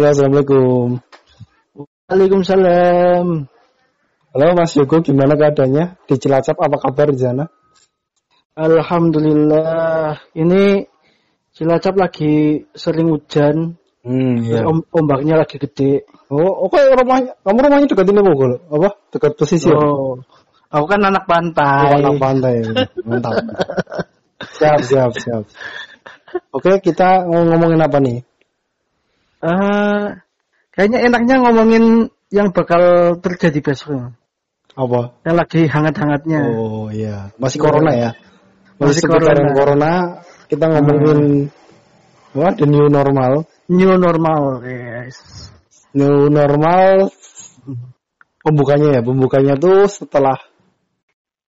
Halo, assalamualaikum. Waalaikumsalam. Halo Mas Yogo, gimana keadaannya di Cilacap? Apa kabar di sana? Alhamdulillah. Ini Cilacap lagi sering hujan. Hmm, om- ombaknya lagi gede. Oh, oke rumahnya, kamu rumahnya dekat ini Bogor? Apa? Dekat pesisir? Oh, aku kan anak Oh, pantai. anak pantai. Mantap. siap, siap, siap. Oke, kita mau ngomongin apa nih? Eh, kayaknya enaknya ngomongin yang bakal terjadi besok. Apa? Yang lagi hangat-hangatnya. Oh iya, masih corona ya? Masih, Masih corona. corona. Kita ngomongin apa? The new normal. New normal, yes. New normal. Pembukanya ya, pembukanya tuh setelah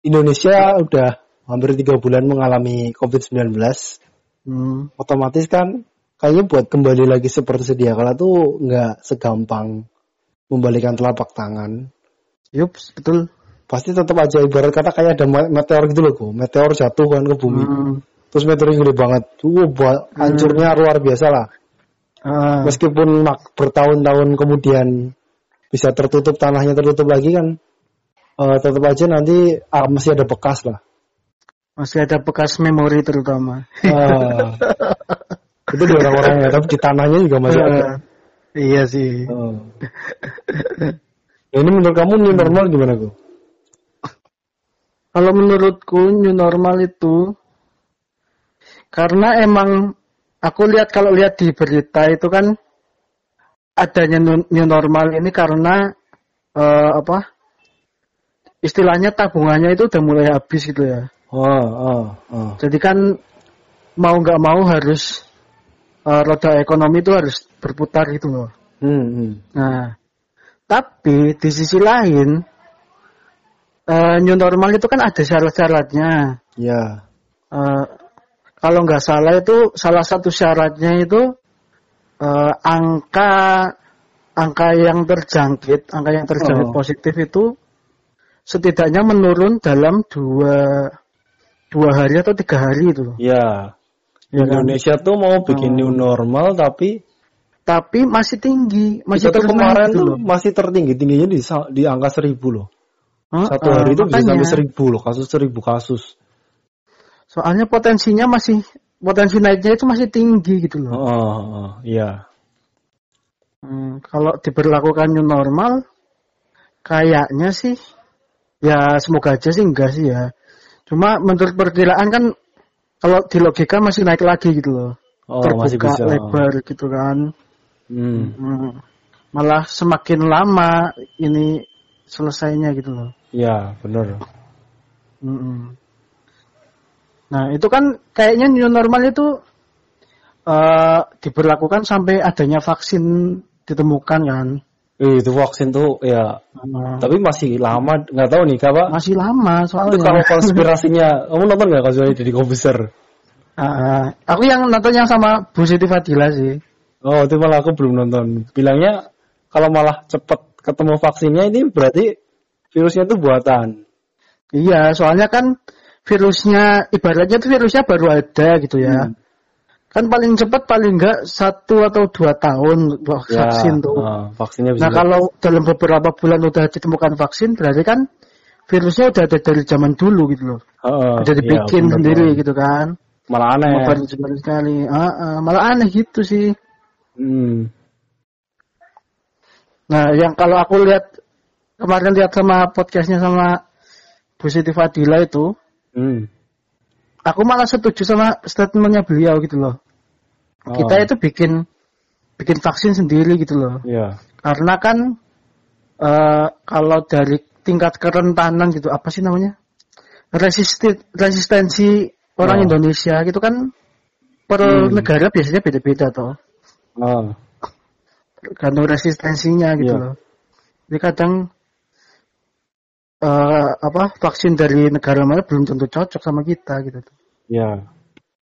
Indonesia udah hampir tiga bulan mengalami COVID-19. Hmm. Otomatis kan kayaknya buat kembali lagi seperti sedia kala tuh nggak segampang membalikan telapak tangan. Yups, betul. Pasti tetap aja ibarat kata kayak ada me- meteor gitu loh, kok. meteor jatuh kan ke bumi. Hmm. Terus meteornya gede banget. Tuh buat hancurnya luar biasa lah. Ah, Meskipun mak- bertahun-tahun kemudian bisa tertutup tanahnya tertutup lagi kan eh, tetap aja nanti ah, masih ada bekas lah. masih ada bekas memori terutama. Ah. itu di orang-orangnya tapi di tanahnya juga masih ada. Iya sih. Oh. Nah, ini menurut kamu new normal gimana kok? Kalau menurutku new normal itu karena emang aku lihat kalau lihat di berita itu kan adanya new normal ini karena eh, apa istilahnya tabungannya itu udah mulai habis gitu ya. Oh, oh, oh. Jadi kan mau nggak mau harus eh, roda ekonomi itu harus berputar gitu loh. Hmm, hmm. Nah, tapi di sisi lain eh, new normal itu kan ada syarat-syaratnya. Ya. Eh, kalau nggak salah itu salah satu syaratnya itu eh, angka angka yang terjangkit, angka yang terjangkit Oh. positif itu setidaknya menurun dalam dua dua hari atau tiga hari itu. Ya. Ya kan? Indonesia tuh mau bikin Oh. new normal tapi Tapi masih tinggi, masih kita tuh kemarin gitu tuh masih tertinggi tingginya di di angka seribu loh. Satu hari itu bisa sampai seribu loh kasus seribu kasus. Soalnya potensinya masih potensi naiknya itu masih tinggi gitu loh. Oh, oh, oh, iya. Hmm, kalau diberlakukan new normal, kayaknya sih, ya semoga aja sih enggak sih ya. Cuma menurut perkiraan kan, kalau di logika masih naik lagi gitu loh. Oh, masih Terbuka bisa. lebar gitu kan. Hmm. Hmm, malah semakin lama ini selesainya gitu loh. Ya, benar. Mm-mm. Nah itu kan kayaknya new normal itu eh diberlakukan sampai adanya vaksin ditemukan kan. Eh, itu vaksin tuh ya, Nah, tapi masih lama nggak tahu nih apa. masih lama Itu soalnya. kalau konspirasinya, kamu nonton nggak konspirasi jadi komputer? Ah, aku yang nonton yang sama Bu Siti Fadila sih. Oh, itu malah aku belum nonton. Bilangnya kalau malah cepet ketemu vaksinnya ini berarti virusnya itu buatan. Iya, soalnya kan virusnya ibaratnya tuh virusnya baru ada gitu ya. Hmm. Kan paling cepat paling enggak satu atau dua tahun Ya, vaksin tuh. ah, vaksinnya bisa. Nah kalau dalam beberapa bulan udah ditemukan vaksin berarti kan virusnya udah ada dari zaman dulu gitu loh. Heeh, Udah dibikin iya, bener sendiri banget. gitu kan. Malah aneh. Baru sekali. Ah, ah, malah aneh gitu sih. Hmm. Nah yang kalau aku lihat kemarin lihat sama podcastnya sama Bu Siti Fadila itu, Hmm. Aku malah setuju sama statementnya beliau gitu loh. Oh, Kita itu bikin bikin vaksin sendiri gitu loh. Iya. Karena kan eh, kalau dari tingkat kerentanan gitu apa sih namanya? Resisti, resistensi orang Oh. Indonesia gitu kan per Hmm. negara biasanya beda-beda toh. Oh, Tergantung resistensinya gitu Iya. loh. Jadi kadang eh, apa vaksin dari negara mana belum tentu cocok sama kita gitu. iya.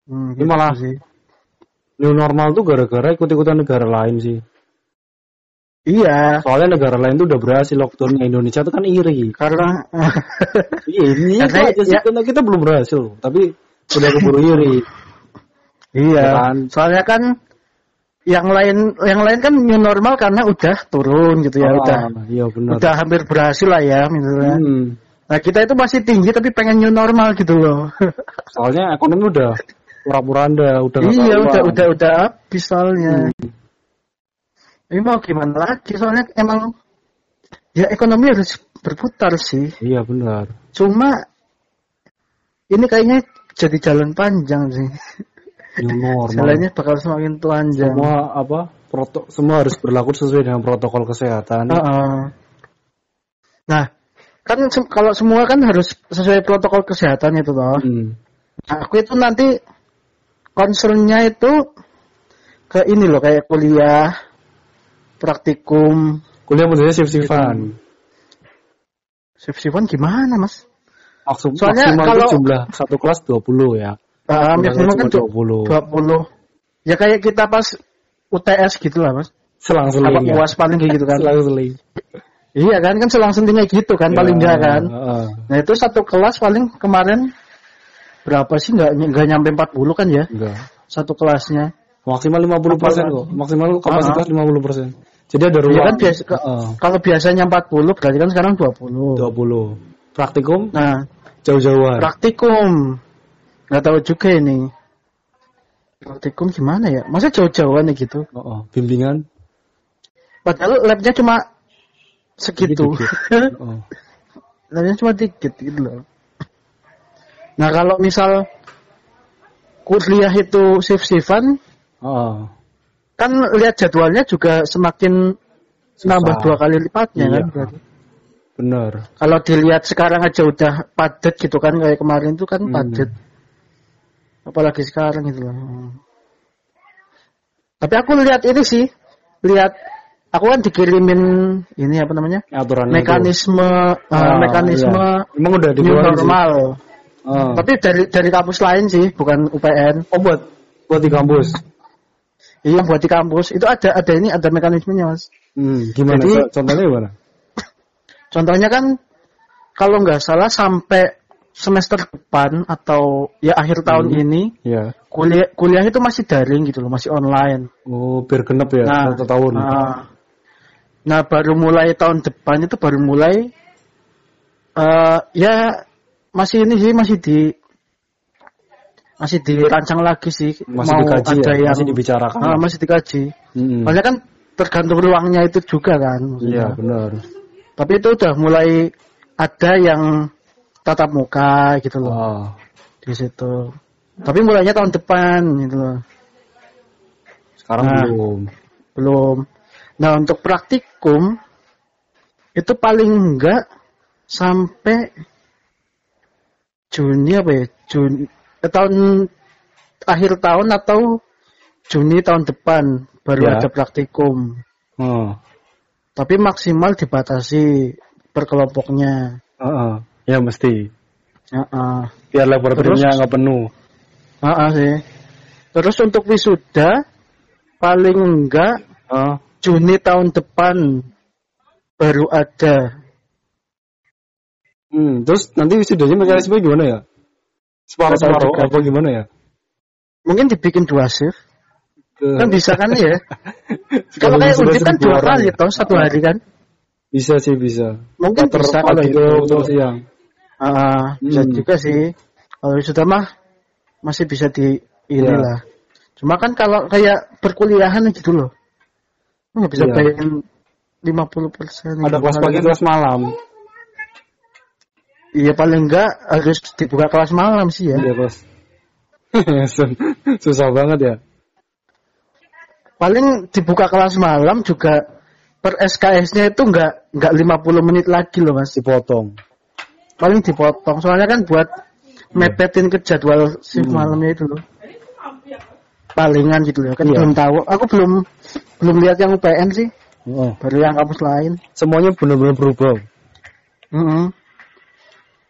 Hmm, Ini gitu malah- sih. New normal tuh gara-gara ikut-ikutan negara lain sih. Iya, Soalnya negara lain tuh udah berhasil lockdownnya Indonesia tuh kan iri. karena Iya, ini Karena aja sih ya- karena kita belum berhasil, tapi udah keburu iri. iya, kan? soalnya kan yang lain yang lain kan new normal karena udah turun gitu ya, Ah, udah Iya benar. udah hampir berhasil lah ya misalnya. Hmm. Nah kita itu masih tinggi tapi pengen new normal gitu loh. Soalnya ekonomi udah pura-puranda, udah nggak iya udah udah udah habis soalnya. Hmm. Ini mau gimana lagi soalnya emang ya ekonomi harus berputar sih. Iya benar. Cuma ini kayaknya jadi jalan panjang sih. New normal. Jalannya bakal semakin telanjang. Semua apa? Proto semua harus berlaku sesuai dengan protokol kesehatan. Heeh. Nah, kan se- kalau semua kan harus sesuai protokol kesehatan itu loh. Hmm. Nah, aku itu nanti concernnya itu ke ini loh kayak kuliah, praktikum, Kuliah modelnya shift-shiftan. shift-shiftan gimana mas? Maksud, Soalnya maksimal kalau- itu jumlah satu kelas 20 ya. Ah, maksimal kan cuma 20. 20. Ya kayak kita pas UTS gitu lah mas. Selang-seling Apa ya. UAS paling kayak gitu kan. Selang-seling. Iya kan, kan selang sentingnya gitu kan paling Ya, enggak kan. heeh. Nah itu satu kelas paling kemarin berapa sih nggak nggak nyampe 40 kan ya Enggak. satu kelasnya. Maksimal 50% kok. Maksimal kapasitas 50%. Jadi ada ruang. Iya kan biasa Heeh. kalau biasanya 40 berarti kan sekarang 20. 20. Praktikum Nah, jauh-jauhan. praktikum nggak tahu juga ini. Praktikum gimana ya? Masa jauh-jauhan ya gitu? Heeh. Bimbingan Padahal labnya cuma segitu. Heeh. labnya cuma dikit gitu loh. Nah kalau misal kuliah itu shift-shiftan, Heeh. kan lihat jadwalnya juga semakin nambah Susah. dua kali lipatnya Iya. kan berarti. Bener. Kalau dilihat sekarang aja udah padat gitu kan kayak kemarin tuh kan Hmm. Apalagi sekarang gitu loh. Tapi aku lihat ini sih, lihat aku kan dikirimin ini apa namanya? Aturan mekanisme uh, mekanisme iya. Emang udah new normal. Heeh. Tapi dari dari kampus lain sih, bukan UPN. Oh buat buat di kampus. Iya buat di kampus itu ada ada ini ada mekanismenya mas. Hmm, gimana? Jadi- Co- Contohnya gimana? Contohnya kan kalau nggak salah sampai semester depan atau ya akhir tahun Hmm. ini Ya. kuliah kuliah itu masih daring gitu loh, masih online. Oh, biar genep ya Nah, satu tahun. Nah, nah, baru mulai tahun depan itu baru mulai eh ya masih ini sih masih di masih dirancang lagi sih Masih mau dikaji ada ya? yang Masih dibicarakan. Ah, masih dikaji. Hmm. Kan tergantung ruangnya itu juga kan. Iya, benar. Tapi itu udah mulai ada yang tatap muka gitu loh Oh. di situ. Tapi mulainya tahun depan gitu loh. Sekarang Nah. belum. Belum. Nah, untuk praktikum itu paling enggak sampai Juni apa ya? Juni eh, tahun akhir tahun atau Juni tahun depan baru Ya. ada praktikum. Oh. Tapi maksimal dibatasi per kelompoknya. Ya mesti. Heeh. Biar laboratoriumnya Terus? nggak penuh. Heeh sih. Terus untuk wisuda paling enggak Oh. Juni tahun depan baru ada. Hmm, terus nanti wisudanya mekanisme gimana ya? Separuh-separuh apa gimana ya? Mungkin dibikin dua shift. Ke- Kan bisa kan ya? Kalau kayak undip kan dua kali ya? toh satu hari kan? Bisa sih bisa. Mungkin Pater bisa kalau pagi itu. siang. Ah, bisa Hmm. juga sih. Kalau sudah mah masih bisa di inilah. Cuma kan kalau kayak perkuliahan gitu loh. Nggak bisa Iya. bayangin 50 persen. Ada kelas pagi, kelas malam. Iya paling enggak harus dibuka kelas malam sih ya. Iya kelas. Susah banget ya. Paling dibuka kelas malam juga per SKS-nya itu enggak enggak 50 menit lagi loh Mas. Dipotong. Paling dipotong. Soalnya kan buat mepetin ke jadwal shift Hmm. malamnya itu loh. Palingan gitu loh. Kan Iya. belum tahu. Aku belum belum lihat yang UPN sih. Oh. Baru yang kampus lain. Semuanya benar-benar berubah. Mm-mm.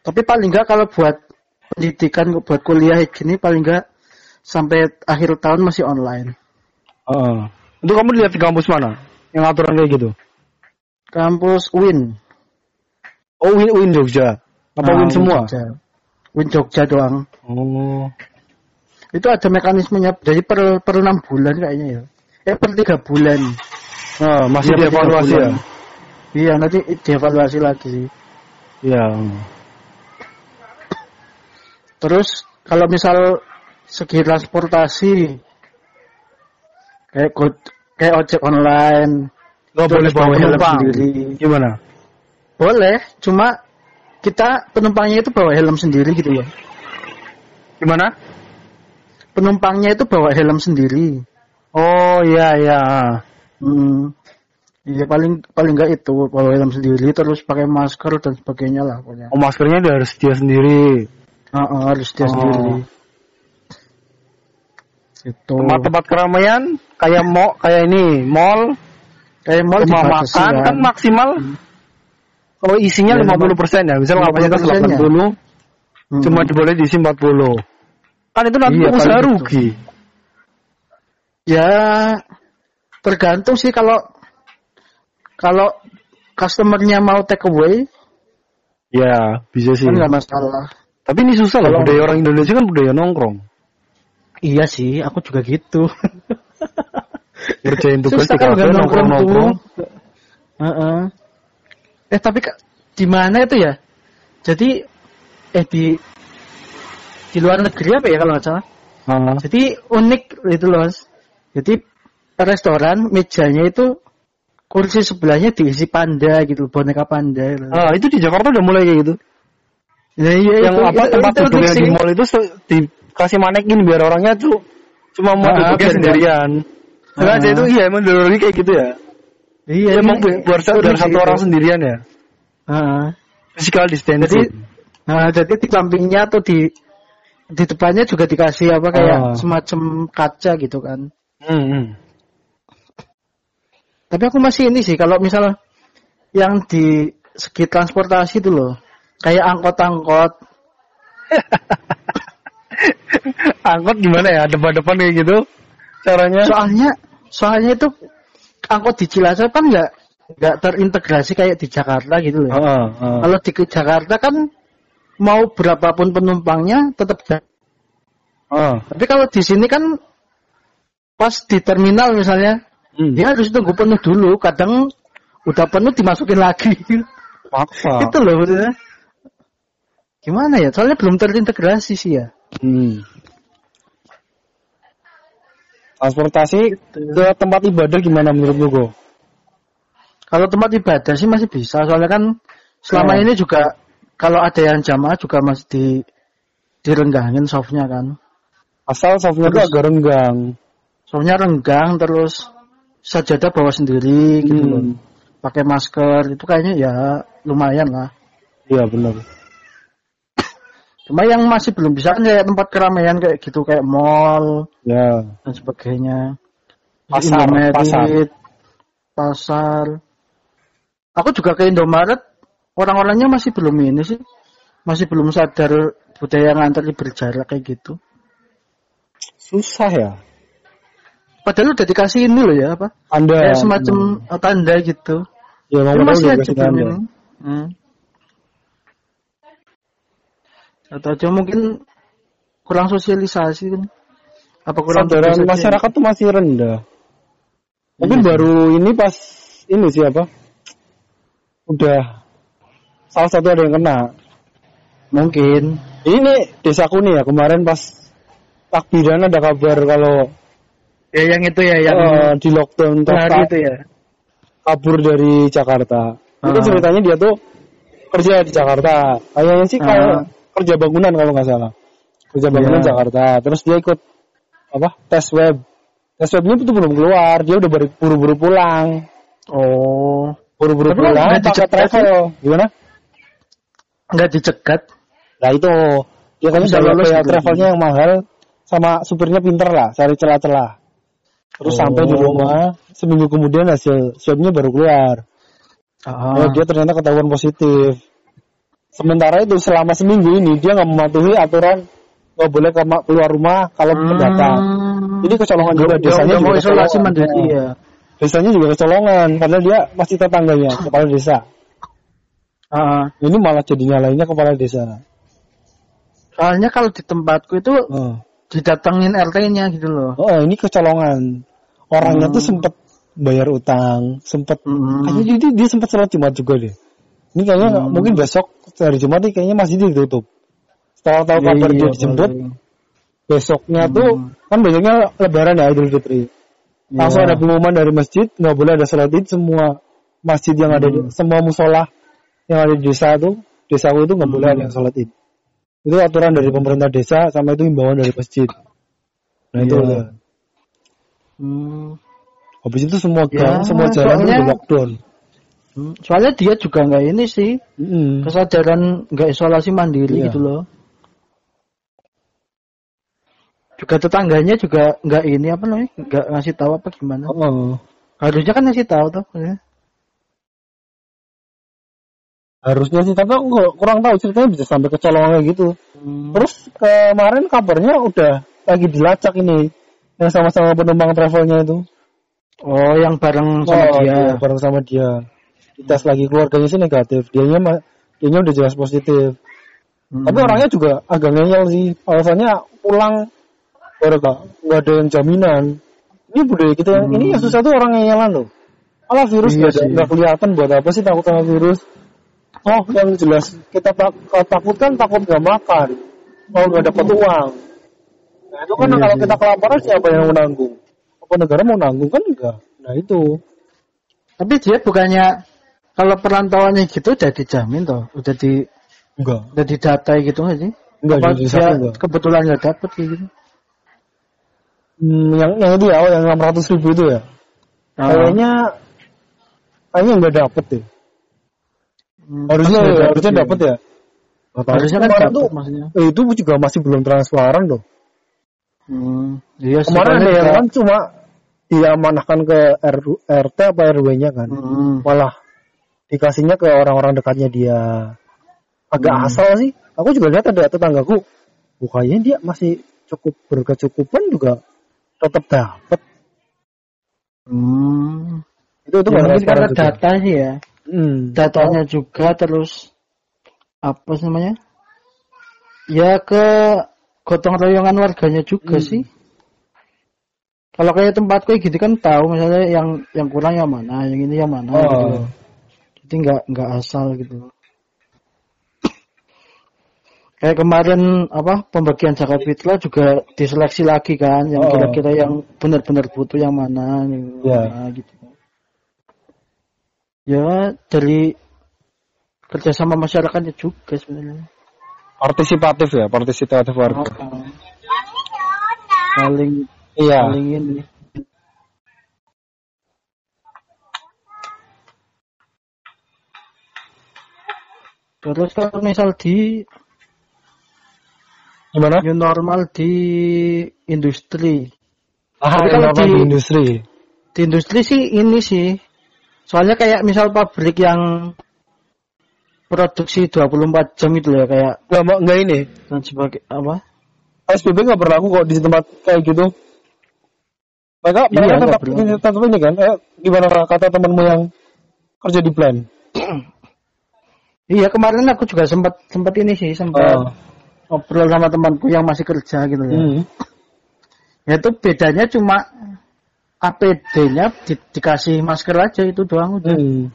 Tapi paling enggak kalau buat pendidikan buat kuliah gini paling enggak sampai akhir tahun masih online. Heeh. Itu kamu lihat di kampus mana? Yang aturan kayak gitu. Kampus Win. Oh, Win, Win Jogja. Apa Ah, Win semua? Jogja. Win Jogja doang. Oh. Itu ada mekanismenya. Jadi per per enam bulan kayaknya ya. eh per tiga bulan. Oh, masih Iya, dievaluasi ya? Iya nanti dievaluasi lagi sih. Iya. Terus kalau misal segi transportasi kayak go- kayak ojek online Nggak boleh bawa helm penumpang. sendiri. Gimana? Boleh, cuma kita penumpangnya itu bawa helm sendiri gitu loh. Gimana? Penumpangnya itu bawa helm sendiri. Oh iya iya. Hmm. Iya paling paling enggak itu bawa helm sendiri terus pakai masker dan sebagainya lah pokoknya. Oh maskernya dia harus dia sendiri. Heeh, harus dia Oh. sendiri. Itu. Tempat-tempat keramaian kayak mau kayak ini mall, kayak mall rumah makan kan maksimal kalau isinya Ya, 50% ya, misal 50% kapasitas -nya. 80, Hmm. cuma boleh diisi 40. Kan itu nanti Iya, usaha rugi. Ya tergantung sih kalau kalau customernya mau take away Ya, bisa sih. kan nggak masalah. Tapi ini susah loh, Kalau- budaya orang Indonesia kan budaya nongkrong. Iya sih, aku juga gitu. Ngerjain tugas Susah di kalau kafe nggak nongkrong nongkrong-nongkrong. tuh. Eh tapi di mana itu ya? Jadi eh di di luar negeri apa ya kalau nggak salah? Ah. Jadi unik itu loh. Jadi restoran mejanya itu kursi sebelahnya diisi panda gitu, boneka panda. Gitu. Ah, itu di Jakarta udah mulai kayak gitu. Ya, iya, yang itu, apa itu- tempat itu duduknya di mall itu dikasih manekin biar orangnya tuh cuma mau Ah, duduknya biar sendirian. Sengaja Ah. itu iya emang orang kayak gitu ya. Iya, Ya, emang biar unik satu orang itu. sendirian ya. Heeh. Physical distancing. Jadi, nah, jadi di sampingnya atau di di depannya juga dikasih apa kayak Ah. semacam kaca gitu kan. Hmm, hmm. Tapi aku masih ini sih kalau misalnya yang di segi transportasi itu loh, kayak angkot-angkot. Angkot gimana ya depan-depan kayak gitu caranya? Soalnya soalnya itu angkot di Cilacap kan nggak nggak terintegrasi kayak di Jakarta gitu loh. Heeh, heeh. Kalau di Jakarta kan mau berapapun penumpangnya tetap Heeh. Tapi kalau di sini kan pas di terminal misalnya Hmm. dia harus tunggu penuh dulu. Kadang udah penuh dimasukin lagi. Paksa. Itu loh maksudnya. Gimana ya? Soalnya belum terintegrasi sih ya. Hmm. Transportasi ke tempat ibadah gimana menurut lu, Go? Kalau tempat ibadah sih masih bisa. Soalnya kan selama Oh. ini juga kalau ada yang jamaah juga masih di direnggangin softnya kan. Asal softnya itu agak renggang. Softnya renggang terus sajadah bawa sendiri gitu Hmm. loh. Pakai masker itu kayaknya ya lumayan lah. Iya benar. Cuma yang masih belum bisa kan kayak tempat keramaian kayak gitu kayak mall Ya. dan sebagainya. Pasar, Indomaret, pasar. pasar. Aku juga ke Indomaret, orang-orangnya masih belum ini sih, masih belum sadar budaya ngantri berjarak kayak gitu. Susah ya. Padahal udah dikasih ini loh ya apa? Anda Kayak semacam tanda gitu. ya Tapi masih aja belum ini. Hmm. Atau aja mungkin kurang sosialisasi kan? Apa kurang Kesadaran aja? masyarakat tuh masih rendah. Mungkin Iya sih. baru ini pas ini siapa? Udah salah satu ada yang kena. Mungkin. Ini desaku nih ya kemarin pas takbiran ada kabar kalau Ya yang itu ya yang eh, di lockdown hari itu ya. kabur dari Jakarta. Itu Ah. ceritanya dia tuh kerja di Jakarta. Kayaknya sih Ah. Kerja bangunan kalau nggak salah. Kerja bangunan Iya. Jakarta. Terus dia ikut apa? Tes web. Tes webnya itu belum keluar. Dia udah buru- buru-buru pulang. Oh. Buru-buru pulang pakai dicegat travel. Gimana? Nggak dicegat. Nah itu dia kan udah kayak gitu. travelnya yang mahal sama supirnya pinter lah, cari celah-celah. Terus Oh. sampai di rumah seminggu kemudian hasil swabnya baru keluar. Ah. Oh, dia ternyata ketahuan positif. Sementara itu selama seminggu ini dia nggak mematuhi aturan nggak boleh kema- keluar rumah kalau Hmm. pendatang. Jadi kecolongan juga desanya juga isolasi mandiri ya. Desanya juga kecolongan karena dia masih tetangganya kepala desa. Ah. Ini malah jadi nyalainnya kepala desa. Soalnya kalau di tempatku itu Oh. didatengin RT-nya gitu loh. Oh, ini kecolongan. orangnya Hmm. tuh sempet bayar utang, sempet Hmm. kayaknya jadi dia sempet sholat Jumat juga deh. Ini kayaknya Hmm. mungkin besok hari Jumat nih kayaknya masih ditutup. Setelah tahu Iya, kabar iya, dia dijemput, paling. besoknya Hmm. tuh kan besoknya Lebaran ya Idul Fitri. Langsung Iya. ada pengumuman dari masjid nggak boleh ada sholat id semua masjid yang ada di Hmm. semua musola yang ada di desa itu desaku itu nggak boleh Hmm. ada yang sholat id. Itu aturan dari pemerintah desa sama itu himbauan dari masjid. Nah itu Iya. ya. Hmm. Habis itu semua Ya, gang, semua jalan itu soalnya- di lockdown. Hmm. Soalnya dia juga nggak ini sih Mm-mm. kesadaran nggak isolasi mandiri Iya. gitu loh. Juga tetangganya juga nggak ini apa namanya nggak ngasih tahu apa gimana. Oh, Harusnya kan ngasih tahu tuh. Ya. harusnya sih, tapi aku kurang tahu ceritanya bisa sampai kecolongan kayak gitu. Hmm. Terus kemarin kabarnya udah lagi dilacak ini yang sama-sama penumpang travelnya itu. Oh yang bareng sama Oh, dia. iya, bareng sama dia. Dites lagi keluarganya sih negatif. Dianya mah dianya udah jelas positif. Hmm. Tapi orangnya juga agak ngeyel sih. Alasannya pulang baru gak, nggak ada yang jaminan. Ini budaya kita yang Hmm. ini yang susah tuh orang ngeyelan loh. Alah virus Iya nggak sih. nggak kelihatan buat apa sih takut sama virus? Oh yang jelas kita tak, takutkan takut nggak makan. Kalau nggak dapat uang. Nah itu kan Iya kalau sih. kita kelaparan siapa yang mau nanggung? Apa negara mau nanggung kan enggak? Nah itu. Tapi dia bukannya kalau perantauannya gitu udah dijamin toh, udah di Enggak. udah didatai gitu nggak sih? Enggak Apa dia enggak. kebetulan nggak dapet gitu? Hmm, yang yang itu ya, oh, yang 600 ribu itu ya. Ah. Kayaknya kayaknya enggak dapet deh. Hmm, Harusnya ya, harusnya ya. dapet ya. Nggak tahu. Harusnya kan dapet tuh, maksudnya. eh, itu juga masih belum transparan loh. Hmm, iya Kemarin ada yang kan cuma diamanahkan ke RT apa RW-nya kan. Hmm, Malah dikasihnya ke orang-orang dekatnya dia. Agak Hmm. asal sih. Aku juga lihat ada tetanggaku. Bukannya dia masih cukup berkecukupan juga tetap dapat. hmm. Itu itu Ya, mungkin karena juga. data sih ya. Hmm. Datanya juga terus apa namanya? Ya ke gotong royongan warganya juga Hmm. sih. Kalau kayak tempatku gitu kan tahu misalnya yang yang kurang yang mana, yang ini yang mana gitu. Oh. loh. Jadi nggak nggak asal gitu. Kayak kemarin apa pembagian zakat fitrah juga diseleksi lagi kan, yang Oh. kira-kira yang benar-benar butuh yang mana, yang Ya. mana gitu. Ya dari kerjasama masyarakatnya juga sebenarnya. Partisipatif ya, partisipatif warga. Oh, Paling Iya. paling ini. Terus kalau misal di Gimana? new normal di industri, Ah, Tapi kalau kenapa di- di industri. di industri sih ini sih. Soalnya kayak misal pabrik yang produksi 24 jam itu ya kayak Enggak, Mbak, enggak ini. dan sebagai apa? SPB nggak berlaku kok di tempat kayak gitu. Mereka, Iya, mereka nggak tetap, tetap ini kan. Eh, gimana kata temanmu yang kerja di plan? Iya kemarin aku juga sempat sempat ini sih sempat Oh. ngobrol sama temanku yang masih kerja gitu ya. Hmm. Ya itu bedanya cuma APD-nya di- dikasih masker aja itu doang udah. Hmm.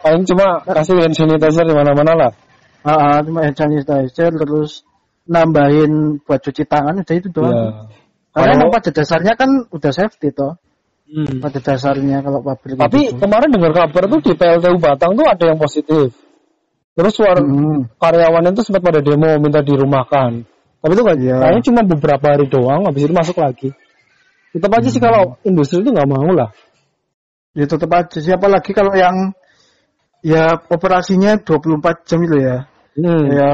Paling cuma kasih hand sanitizer di mana-mana lah. Ah, cuma hand sanitizer terus nambahin buat cuci tangan udah itu doang. Iya. Karena Kalau- pada dasarnya kan udah safety toh. Hmm. Pada dasarnya kalau pabrik Tapi gitu. kemarin dengar kabar tuh di PLTU Batang tuh ada yang positif. Terus suara Hmm. karyawan itu sempat pada demo minta dirumahkan. Tapi itu kan Iya. kayaknya cuma beberapa hari doang, habis itu masuk lagi. Tetap aja sih Hmm. kalau industri itu nggak mau lah. Ya tetap aja siapa lagi kalau yang ya operasinya 24 jam itu ya. Hmm. Ya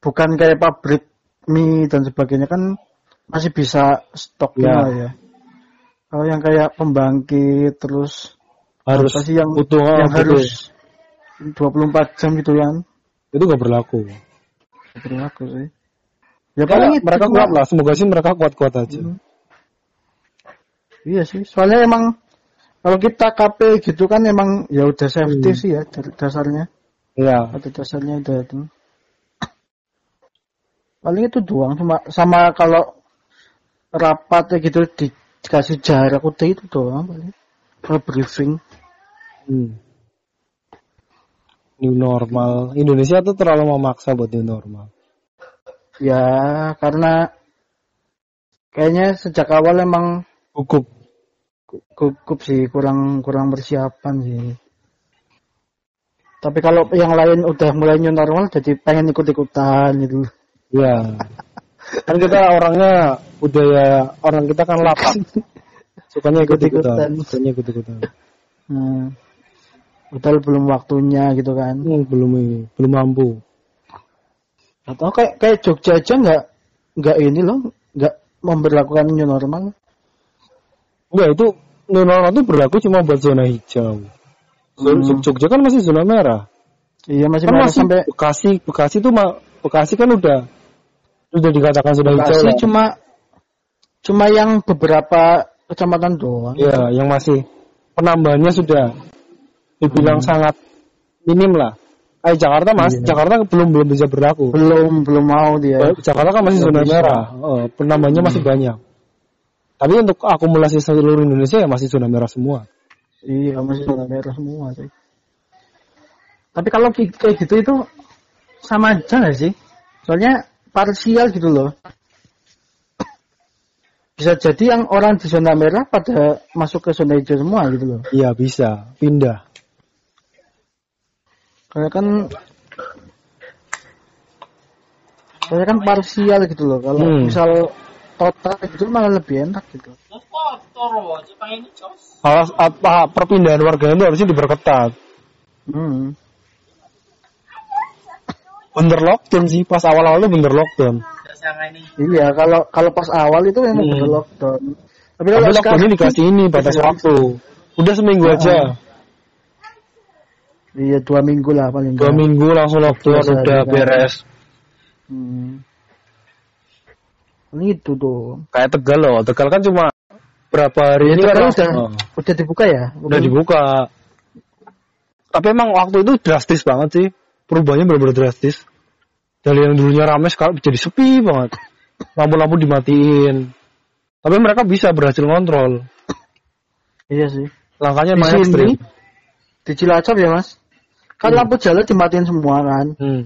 bukan kayak pabrik mie dan sebagainya kan masih bisa stok Ya. lah ya. Kalau yang kayak pembangkit terus harus apa sih yang butuh yang butuh. harus 24 jam gitu kan itu nggak berlaku. berlaku sih. Ya Ya, paling itu mereka kuat lah, semoga sih mereka kuat-kuat aja. Hmm. Iya sih, soalnya emang kalau kita KP gitu kan emang ya udah safety Hmm. sih ya dari dasarnya. Iya. Pada dasarnya udah itu. Paling itu doang cuma sama kalau rapat ya gitu di dikasih jarak udah itu doang paling. Kalau briefing. Hmm. New normal. Indonesia tuh terlalu memaksa buat new normal. Ya karena kayaknya sejak awal emang Gugup. gugup sih kurang kurang persiapan sih. Tapi kalau yang lain udah mulai new normal jadi pengen ikut-ikutan gitu. Ya. kan kita orangnya budaya orang kita kan lapar. Sukanya ikut-ikutan. Ikut-ikutan. Sukanya ikut-ikutan. Hmm. Padahal belum waktunya gitu kan. Hmm, belum ini, belum mampu. Atau kayak kayak Jogja aja nggak nggak ini loh, nggak memperlakukan new normal. Enggak, itu new normal itu berlaku cuma buat zona hijau. Hmm. Jogja kan masih zona merah. Iya masih Kan merah masih sampai Bekasi, Bekasi tuh ma- Bekasi kan udah udah dikatakan zona hijau. Bekasi lah. cuma cuma yang beberapa kecamatan doang. Iya, yang masih penambahannya sudah dibilang Hmm. sangat minim lah. Eh Jakarta mas, Iya. Jakarta belum belum bisa berlaku. Belum belum mau dia. Jakarta kan masih zona merah, Eh, penambahannya masih banyak. Tapi untuk akumulasi seluruh Indonesia ya masih zona merah semua. Iya masih zona merah semua sih. Tapi kalau kayak gitu itu sama aja nggak sih? Soalnya parsial gitu loh. Bisa jadi yang orang di zona merah pada masuk ke zona hijau semua gitu loh. Iya bisa pindah. Karena kan Soalnya kan parsial gitu loh. Kalau Hmm. misal total gitu malah lebih enak gitu. Kalau apa perpindahan warga itu harusnya diperketat. Hmm. Bener lockdown sih, pas awal-awal tuh bener lockdown. Iya, kalau kalau pas awal itu memang Hmm. bener lockdown. Tapi kalau lockdownnya sekarang dikasih ini batas waktu. Udah seminggu Ah. aja. Iya dua minggu lah paling. Dua minggu langsung lockdown Biasa udah aja. beres. Hmm. Ini itu dong. Kayak Tegal loh. Tegal kan cuma berapa hari ini Ini kan kan udah Oh. udah dibuka ya? udah dibuka. Tapi emang waktu itu drastis banget sih. Perubahannya benar-benar drastis. Dari yang dulunya ramai sekarang jadi sepi banget. Lampu-lampu dimatiin. Tapi mereka bisa berhasil ngontrol. Iya sih. Langkahnya emang sini ekstrim. di Cilacap ya mas. Kan Hmm. lampu jalan dimatiin semua kan. Hmm.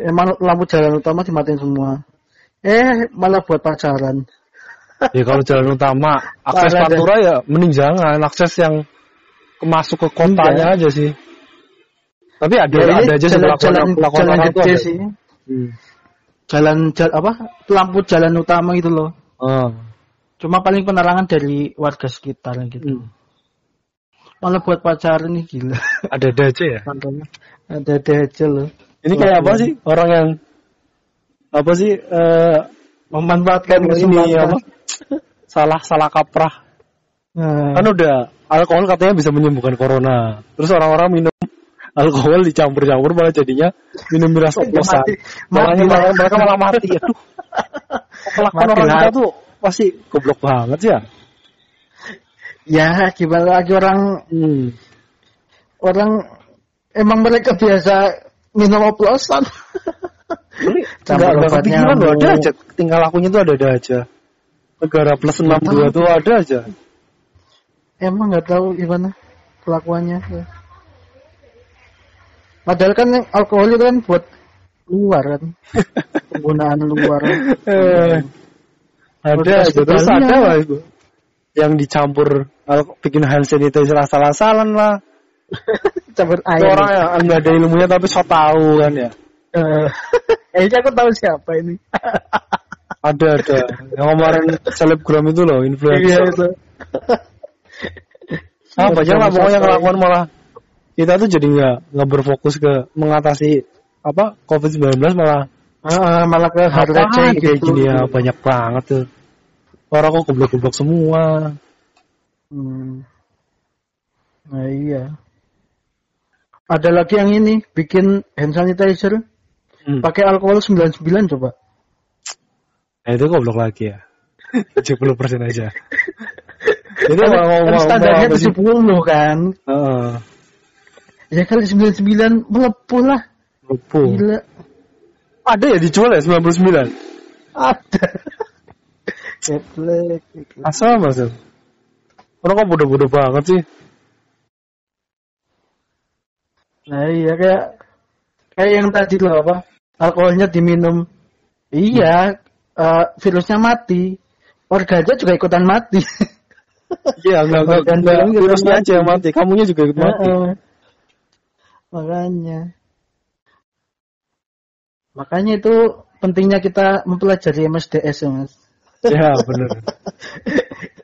Emang lampu jalan utama dimatiin semua. Eh malah buat pacaran. Ya kalau jalan utama akses Parah. Pantura ya mending jangan akses yang masuk ke kotanya aja sih. Tapi ada Ya, ada aja sih jalan, jalan, jalan itu gede sih. Hmm. Jalan, jalan apa? Lampu jalan utama gitu loh. Ah. Cuma paling penerangan dari warga sekitar gitu. Hmm. Malah buat pacaran nih gila. Ada-ada aja ya. Contohnya ada ada aja loh. Ini kayak apa sih? Orang yang apa sih eh Memanfaatkan ini apa? Salah salah kaprah. Nah, kan udah alkohol katanya bisa menyembuhkan corona. Terus orang-orang minum alkohol dicampur-campur malah jadinya minum miras oplosan makanya malah mereka malah mati aduh. Kelakuan Mati. orang kita tuh pasti goblok banget sih ya ya gimana lagi orang hmm. orang emang mereka biasa minum oplosan. Nggak obat kepikiran loh ada aja tinggal lakunya tuh ada ada aja negara plus 62 tuh ada aja emang nggak tahu gimana kelakuannya. Padahal kan alkohol itu kan buat luar kan. Penggunaan luar. Eh, ada aja terus ada lah itu yang dicampur bikin hand sanitizer asal-asalan lah Campur air. orang yang nggak ada ilmunya tapi so tahu kan ya Eh, aku tahu siapa ini. ada ada yang kemarin selebgram itu loh Iya influencer itu. ah banyak lah pokoknya ngelakuan malah kita tuh jadi nggak nggak berfokus ke mengatasi apa covid 19 malah Ah, malah ke hard receh kayak gitu. gini ya banyak banget tuh orang kok goblok-goblok semua Hmm. Nah iya. Ada lagi yang ini bikin hand sanitizer Hmm. pakai alkohol 99 coba. Nah itu goblok lagi ya. 70 persen aja. itu Kan, mau mau kan mau standarnya sih? 70 kan. Heeh. Ya kali 99 melepuh lah. Lupa. Gila. Ada ya dijual ya 99? Ada. Geblek. Asal mas. Orang kok bodoh-bodoh banget sih. Nah iya kayak kayak yang tadi loh apa alkoholnya diminum. Iya eh, virusnya mati. Aja juga ikutan mati. Iya, enggak enggak enggak juga virusnya mati. aja yang mati, kamunya juga ikut mati. Heeh. Makanya. Makanya itu pentingnya kita mempelajari MSDS ya mas. Ya, benar.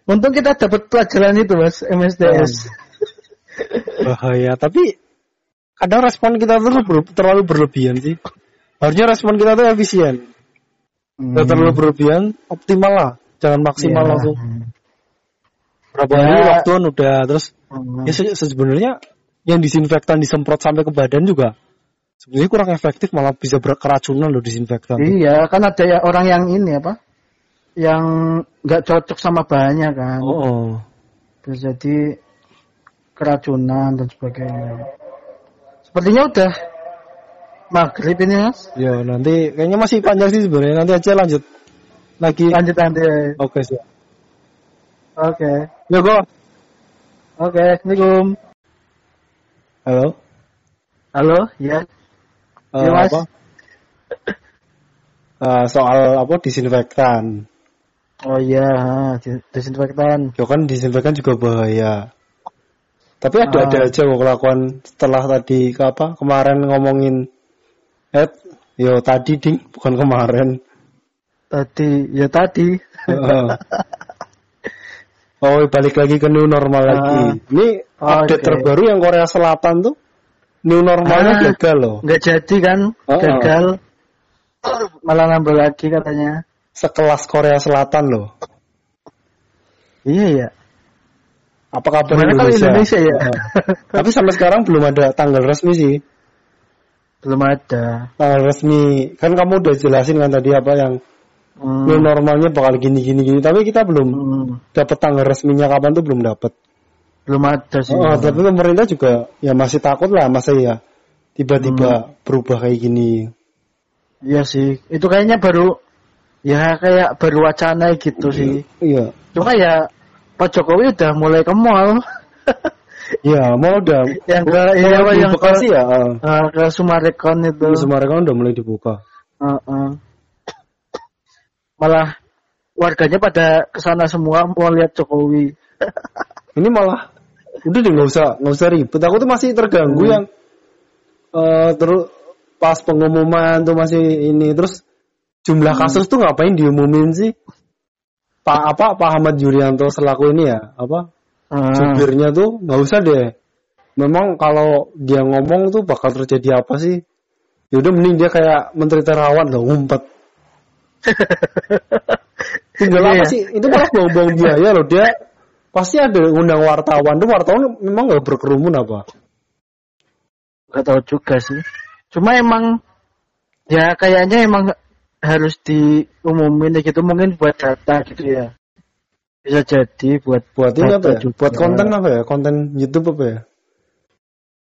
Untung kita dapat pelajaran itu mas MSDS. Bahaya, tapi kadang respon kita tuh ber- terlalu berlebihan sih. Harusnya respon kita tuh efisien. Hmm. terlalu berlebihan, optimal lah. Jangan maksimal Iya. langsung. Berapa Ya. hari waktuan udah terus Hmm. ya se- sebenarnya yang disinfektan disemprot sampai ke badan juga sebenarnya kurang efektif malah bisa berkeracunan loh disinfektan. Iya, kan ada ya orang yang ini apa? Yang nggak cocok sama bahannya kan. Oh, oh. Bisa jadi keracunan dan sebagainya. Sepertinya udah maghrib ini mas. Ya nanti kayaknya masih panjang sih sebenarnya. Nanti aja lanjut lagi. Lanjut nanti. Oke sih. Oke. Ya kok. Oke. Assalamualaikum. Halo. Halo. Ya. Eh, Ya, Mas. apa? Eh, soal apa disinfektan. Oh iya. ha, dis- Desinfektan. Ya kan disinfektan juga bahaya. Tapi ada-ada Ah. aja kok kelakuan setelah tadi ke apa kemarin ngomongin eh yo tadi ding bukan kemarin. Tadi. Ya tadi. Heeh. oh balik lagi ke new normal Ah. lagi. Ini Oh, update oke. terbaru yang Korea Selatan tuh new normalnya Ah. gagal loh. Nggak jadi kan. Oh. Gagal. Malah nambah lagi katanya. Sekelas Korea Selatan loh. Iya ya. Apa kabar Indonesia? Indonesia ya? Heeh. Tapi sampai sekarang belum ada tanggal resmi sih. Belum ada. Tanggal resmi kan kamu udah jelasin kan tadi apa yang Hmm. new normalnya bakal gini gini gini. Tapi kita belum Hmm. dapat tanggal resminya kapan tuh belum dapat. Belum ada sih. Oh, tapi pemerintah juga ya masih takut lah masa ya tiba-tiba berubah kayak gini. Iya sih. Itu kayaknya baru ya kayak baru wacana gitu sih. Iya. Cuma ya Pak Jokowi udah mulai ke mall. Iya, mau udah yang ke iya, apa, yang Bekasi ke, ya. eh. eh, ke Sumarekon itu. Semarang kan udah mulai dibuka. Heeh. Malah warganya pada ke sana semua mau lihat Jokowi. Ini malah udah deh nggak usah nggak usah ribet. Aku tuh masih terganggu Hmm. yang eh terus pas pengumuman tuh masih ini terus jumlah Hmm. kasus tuh ngapain diumumin sih? Pak apa Pak Ahmad Yuryanto selaku ini ya apa jubirnya tuh nggak usah deh. Memang kalau dia ngomong tuh bakal terjadi apa sih? Yaudah mending dia kayak menteri terawan loh ngumpet. Tinggal Iya apa sih? Itu malah buang-buang biaya loh dia. Pasti ada undang wartawan. Tuh wartawan memang nggak berkerumun apa? Gak tahu juga sih. Cuma emang ya kayaknya emang harus diumumin gitu mungkin buat data gitu ya. Bisa jadi buat Buat ini apa ya? juga. Buat konten apa ya? Konten YouTube apa ya?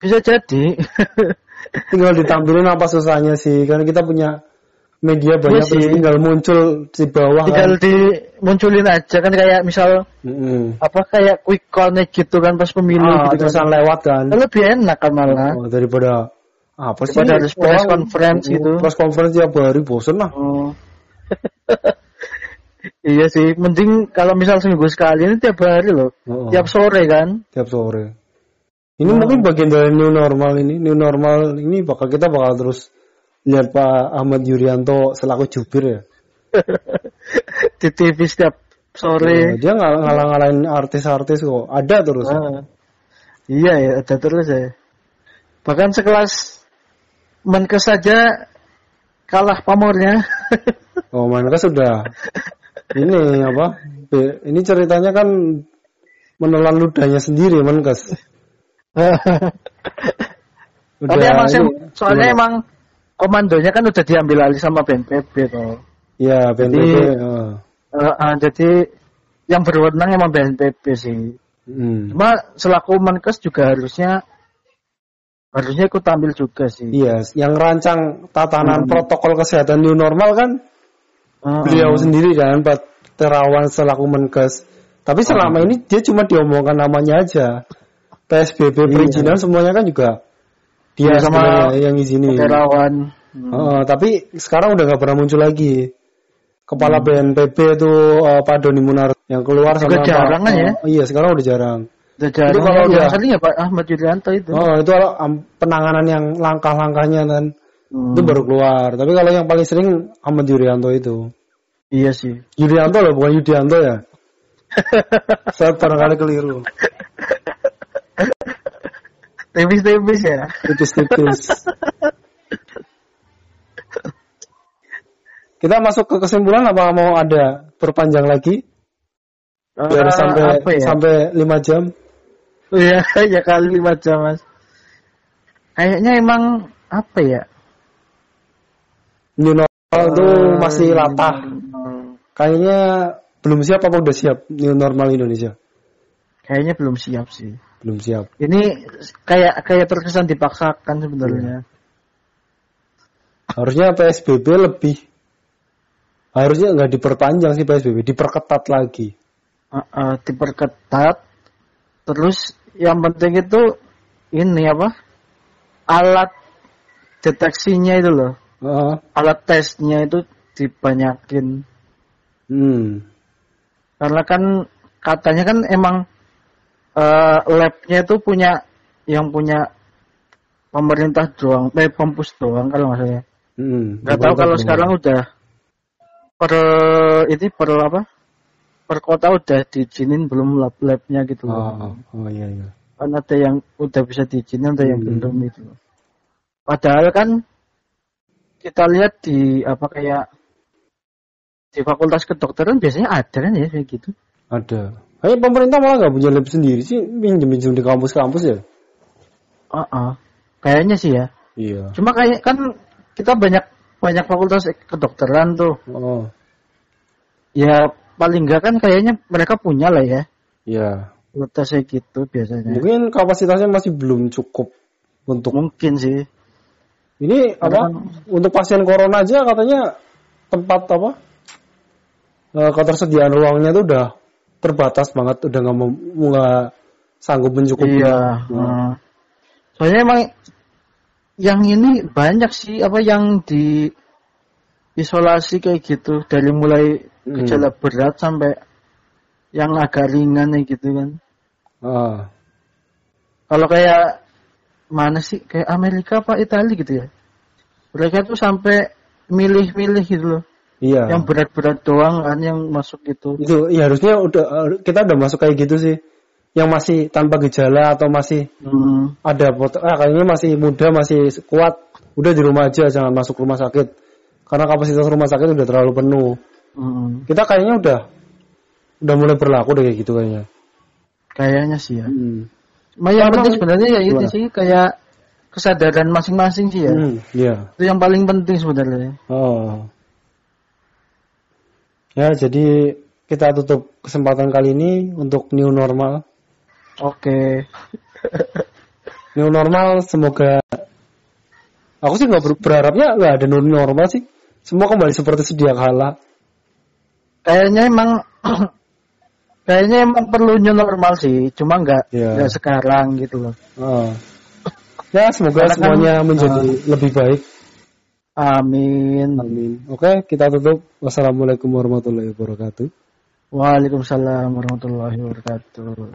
Bisa jadi. Tinggal ditampilin apa susahnya sih? Karena kita punya media banyak Iya sih. terus tinggal muncul di bawah Tinggal kan. dimunculin aja kan kayak misal Mm-mm. apa kayak quick connect gitu kan pas pemilu Ah, gitu kan. lewat kan. Lebih enak kan malah. Oh, daripada apa sih? Daripada harus press conference gitu. Press conference tiap hari bosen lah. Oh. iya sih, mending kalau misal seminggu sekali ini tiap hari loh. Oh, Tiap sore kan. tiap sore. Ini Oh. mungkin bagian dari new normal ini. New normal ini bakal kita bakal terus lihat Pak Ahmad Yuryanto selaku jubir ya. Di TV setiap sore. Nah, dia ngal- ngalah-ngalahin artis-artis kok. Ada terus. Ah. Iya ya, ada terus ya. Bahkan sekelas Menkes saja kalah pamornya. Oh, mereka sudah ini apa? Ini ceritanya kan menelan ludahnya sendiri Menkes. Udah, Tapi emang sih, soalnya gimana? emang komandonya kan udah diambil alih sama BNPB toh. ya BNPB. Jadi-. Eh, ah, jadi yang berwenang emang BNPB sih. Hmm. Cuma selaku Menkes juga harusnya harusnya ikut tampil juga sih. Iya, yang rancang tatanan Hmm. protokol kesehatan new normal kan Ah, beliau sendiri kan Pak Terawan selaku Menkes. Tapi selama ini dia cuma diomongkan namanya aja. PSBB perizinan semuanya kan juga dia Iya, sama yang izinin. Terawan. Hmm. Oh, tapi sekarang udah nggak pernah muncul lagi. Kepala BNPB itu eh, Pak Doni Munar yang keluar Hmm. Juga sama Pak- jarang kan ya? Oh, iya, sekarang udah jarang. Itu kalau udah- ya Pak Ahmad Yuryanto itu. Oh, itu am- penanganan yang langkah-langkahnya kan Hmm. itu baru keluar. Tapi kalau yang paling sering Ahmad Yuryanto itu. Iya sih. Yuryanto loh, bukan Yudianto ya. Saya barangkali keliru. Tipis-tipis ya. Tipis-tipis. Kita masuk ke kesimpulan apa mau ada perpanjang lagi biar Eh, sampai ya? sampai 5 jam? Iya, ya kali lima jam mas. Kayaknya emang apa ya? New normal itu Eh, masih latah. hmm, Kayaknya belum siap apa udah siap new normal Indonesia? Kayaknya belum siap sih. Belum siap. Ini kayak kayak terkesan dipaksakan sebenarnya. Harusnya PSBB lebih harusnya nggak diperpanjang sih PSBB, diperketat lagi. Uh, uh, diperketat. Terus yang penting itu ini apa? Alat deteksinya itu loh. Heeh. Alat tesnya itu dibanyakin. Hmm. Karena kan katanya kan emang eh, labnya itu punya yang punya pemerintah doang, eh kampus doang kalau salah. Hmm. Nggak tahu kalau sekarang udah per ini per apa? Per kota udah diizinin belum lab labnya gitu loh. Oh, oh iya iya. Kan ada yang udah bisa diizinin, ada yang Hmm. belum itu. Padahal kan kita lihat di apa kayak di fakultas kedokteran biasanya ada kan ya kayak gitu. Ada. Kayak pemerintah malah nggak punya lab sendiri sih, pinjem-pinjem di kampus-kampus ya. Ah, ah. kayaknya sih ya. Iya. Cuma kayak kan kita banyak banyak fakultas kedokteran tuh. Oh, Ya paling enggak kan kayaknya mereka punya lah ya. iya. Kayak gitu biasanya. Mungkin kapasitasnya masih belum cukup untuk Mungkin sih. ini apa? Karena- Untuk pasien corona aja katanya tempat apa? eh, ketersediaan ruangnya tuh udah terbatas banget, udah nggak mau nggak sanggup mencukupi. Iya. Hmm. Soalnya emang yang ini banyak sih apa yang di isolasi kayak gitu dari mulai Hmm. gejala berat sampai yang agak ringan kayak gitu kan. Ah, Kalau kayak mana sih kayak Amerika apa Italia gitu ya. Mereka tuh sampai milih-milih gitu loh. iya. Yang berat-berat doang kan yang masuk gitu. itu ya harusnya udah kita udah masuk kayak gitu sih. Yang masih tanpa gejala atau masih Hmm. ada pot ah, kayaknya masih muda masih kuat udah di rumah aja jangan masuk rumah sakit karena kapasitas rumah sakit udah terlalu penuh Hmm. kita kayaknya udah udah mulai berlaku deh kayak gitu kayaknya Kayaknya sih ya. hmm. Cuma yang penting sebenarnya ya itu sih kayak kesadaran masing-masing sih ya. Hmm, iya Itu yang paling penting sebenarnya. oh ya jadi kita tutup kesempatan kali ini untuk new normal Oke. new normal semoga aku sih nggak ber- berharapnya nggak ada new normal sih semua kembali seperti sedia kala Kayaknya emang kayaknya emang perlu new normal sih, cuma nggak nggak sekarang gitu loh. Oh. Ya semoga Karena kan- semuanya menjadi lebih baik. Amin. Amin. Oke, kita tutup. Wassalamualaikum warahmatullahi wabarakatuh. Waalaikumsalam warahmatullahi wabarakatuh.